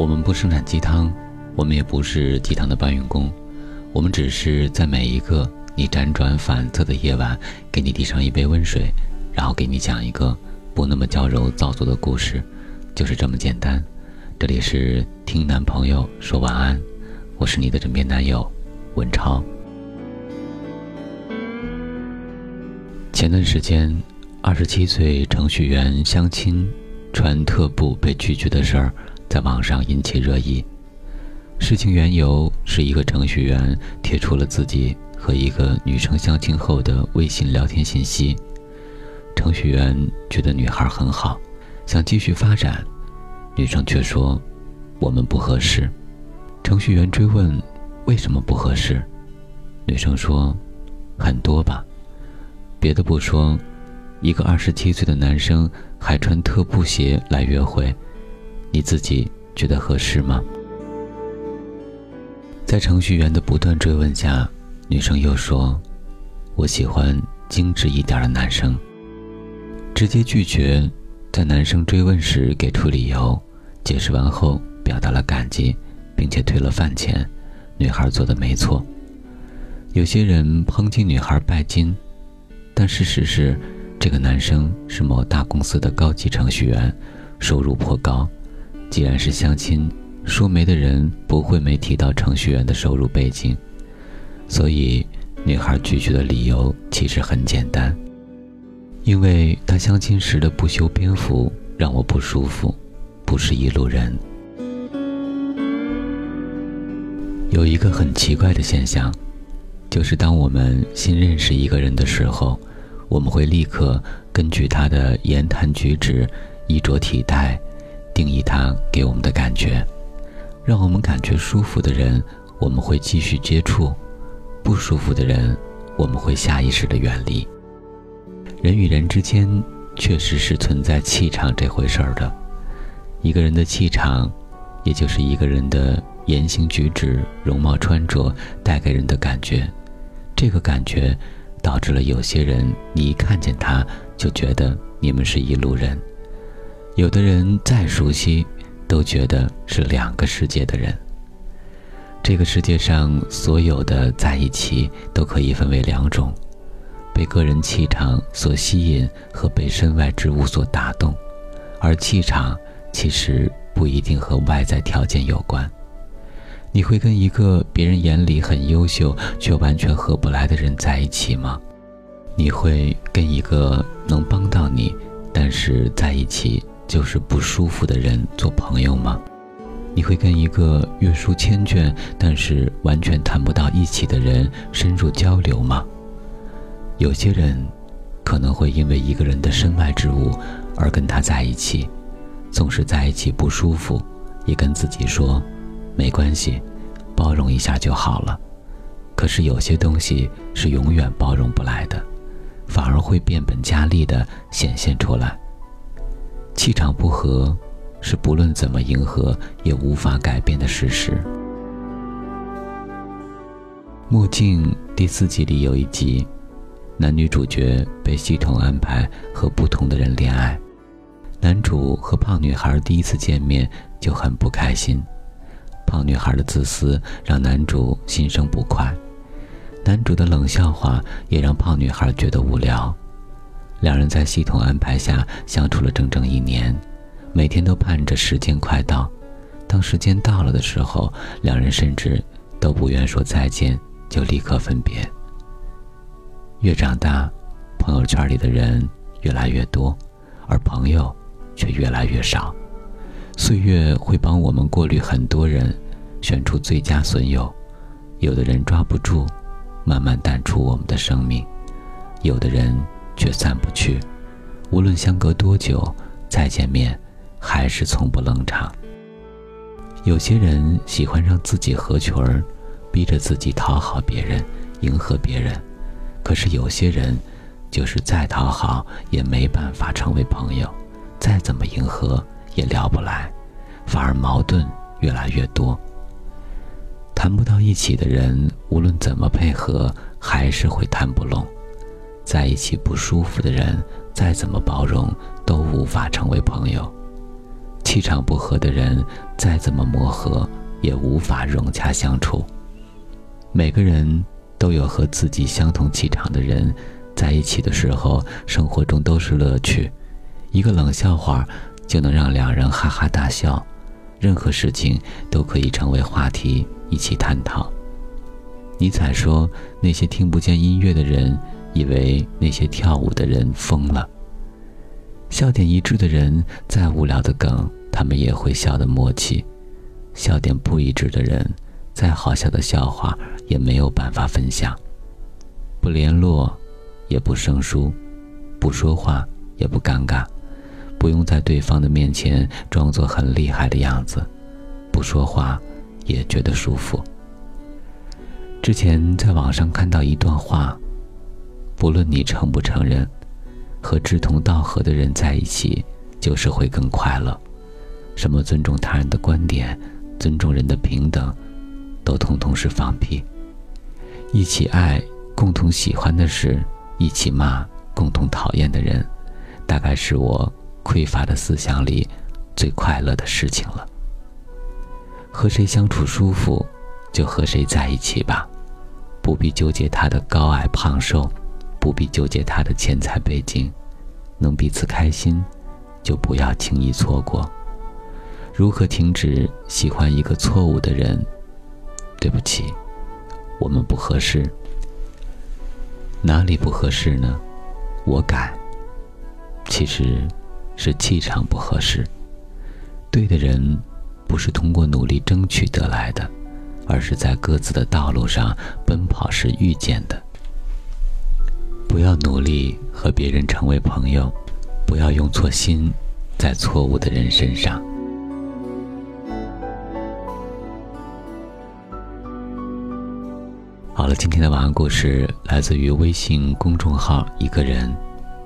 我们不生产鸡汤，我们也不是鸡汤的搬运工，我们只是在每一个你辗转反侧的夜晚，给你递上一杯温水，然后给你讲一个不那么娇柔造作的故事，就是这么简单。这里是听男朋友说晚安，我是你的枕边男友文超。前段时间，二十七岁程序员相亲。穿特步被拒绝的事儿，在网上引起热议。事情缘由是一个程序员贴出了自己和一个女生相亲后的微信聊天信息。程序员觉得女孩很好，想继续发展，女生却说：“我们不合适。”程序员追问：“为什么不合适？”女生说：“很多吧，别的不说。”一个二十七岁的男生还穿特步鞋来约会，你自己觉得合适吗？在程序员的不断追问下，女生又说：“我喜欢精致一点的男生。”直接拒绝，在男生追问时给出理由，解释完后表达了感激，并且退了饭钱。女孩做的没错。有些人抨击女孩拜金，但事实是。这个男生是某大公司的高级程序员，收入颇高。既然是相亲，说媒的人不会没提到程序员的收入背景，所以女孩拒绝的理由其实很简单，因为她相亲时的不修边幅让我不舒服，不是一路人。有一个很奇怪的现象，就是当我们新认识一个人的时候。我们会立刻根据他的言谈举止、衣着体态，定义他给我们的感觉。让我们感觉舒服的人，我们会继续接触；不舒服的人，我们会下意识的远离。人与人之间确实是存在气场这回事儿的。一个人的气场，也就是一个人的言行举止、容貌穿着带给人的感觉。这个感觉。导致了有些人，你一看见他就觉得你们是一路人；有的人再熟悉，都觉得是两个世界的人。这个世界上所有的在一起，都可以分为两种：被个人气场所吸引和被身外之物所打动。而气场其实不一定和外在条件有关。你会跟一个别人眼里很优秀却完全合不来的人在一起吗？你会跟一个能帮到你，但是在一起就是不舒服的人做朋友吗？你会跟一个阅书千卷但是完全谈不到一起的人深入交流吗？有些人可能会因为一个人的身外之物而跟他在一起，总是在一起不舒服，也跟自己说。没关系，包容一下就好了。可是有些东西是永远包容不来的，反而会变本加厉地显现出来。气场不合，是不论怎么迎合也无法改变的事实。《墨镜》第四季里有一集，男女主角被系统安排和不同的人恋爱。男主和胖女孩第一次见面就很不开心。胖女孩的自私让男主心生不快，男主的冷笑话也让胖女孩觉得无聊。两人在系统安排下相处了整整一年，每天都盼着时间快到。当时间到了的时候，两人甚至都不愿说再见，就立刻分别。越长大，朋友圈里的人越来越多，而朋友却越来越少。岁月会帮我们过滤很多人，选出最佳损友。有的人抓不住，慢慢淡出我们的生命；有的人却散不去，无论相隔多久，再见面还是从不冷场。有些人喜欢让自己合群儿，逼着自己讨好别人，迎合别人；可是有些人，就是再讨好也没办法成为朋友，再怎么迎合。也聊不来，反而矛盾越来越多。谈不到一起的人，无论怎么配合，还是会谈不拢。在一起不舒服的人，再怎么包容，都无法成为朋友。气场不合的人，再怎么磨合，也无法融洽相处。每个人都有和自己相同气场的人，在一起的时候，生活中都是乐趣。一个冷笑话，就能让两人哈哈大笑，任何事情都可以成为话题，一起探讨。尼采说：“那些听不见音乐的人，以为那些跳舞的人疯了。”笑点一致的人，再无聊的梗，他们也会笑得默契；笑点不一致的人，再好笑的笑话也没有办法分享。不联络，也不生疏；不说话，也不尴尬；不用在对方的面前装作很厉害的样子；不说话，也觉得舒服。之前在网上看到一段话：不论你承不承认。和志同道合的人在一起，就是会更快乐。什么尊重他人的观点，尊重人的平等，都通通是放屁。一起爱，共同喜欢的事，一起骂，共同讨厌的人，大概是我匮乏的思想里最快乐的事情了。和谁相处舒服，就和谁在一起吧，不必纠结他的高矮胖瘦。不必纠结他的钱财背景，能彼此开心，就不要轻易错过。如何停止喜欢一个错误的人？对不起，我们不合适。哪里不合适呢？我改。其实，是气场不合适。对的人，不是通过努力争取得来的，而是在各自的道路上奔跑时遇见的。不要努力和别人成为朋友，不要用错心在错误的人身上。好了，今天的晚安故事来自于微信公众号“一个人”，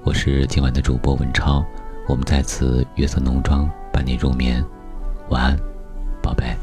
我是今晚的主播文超，我们在此月色浓妆伴你入眠，晚安，宝贝。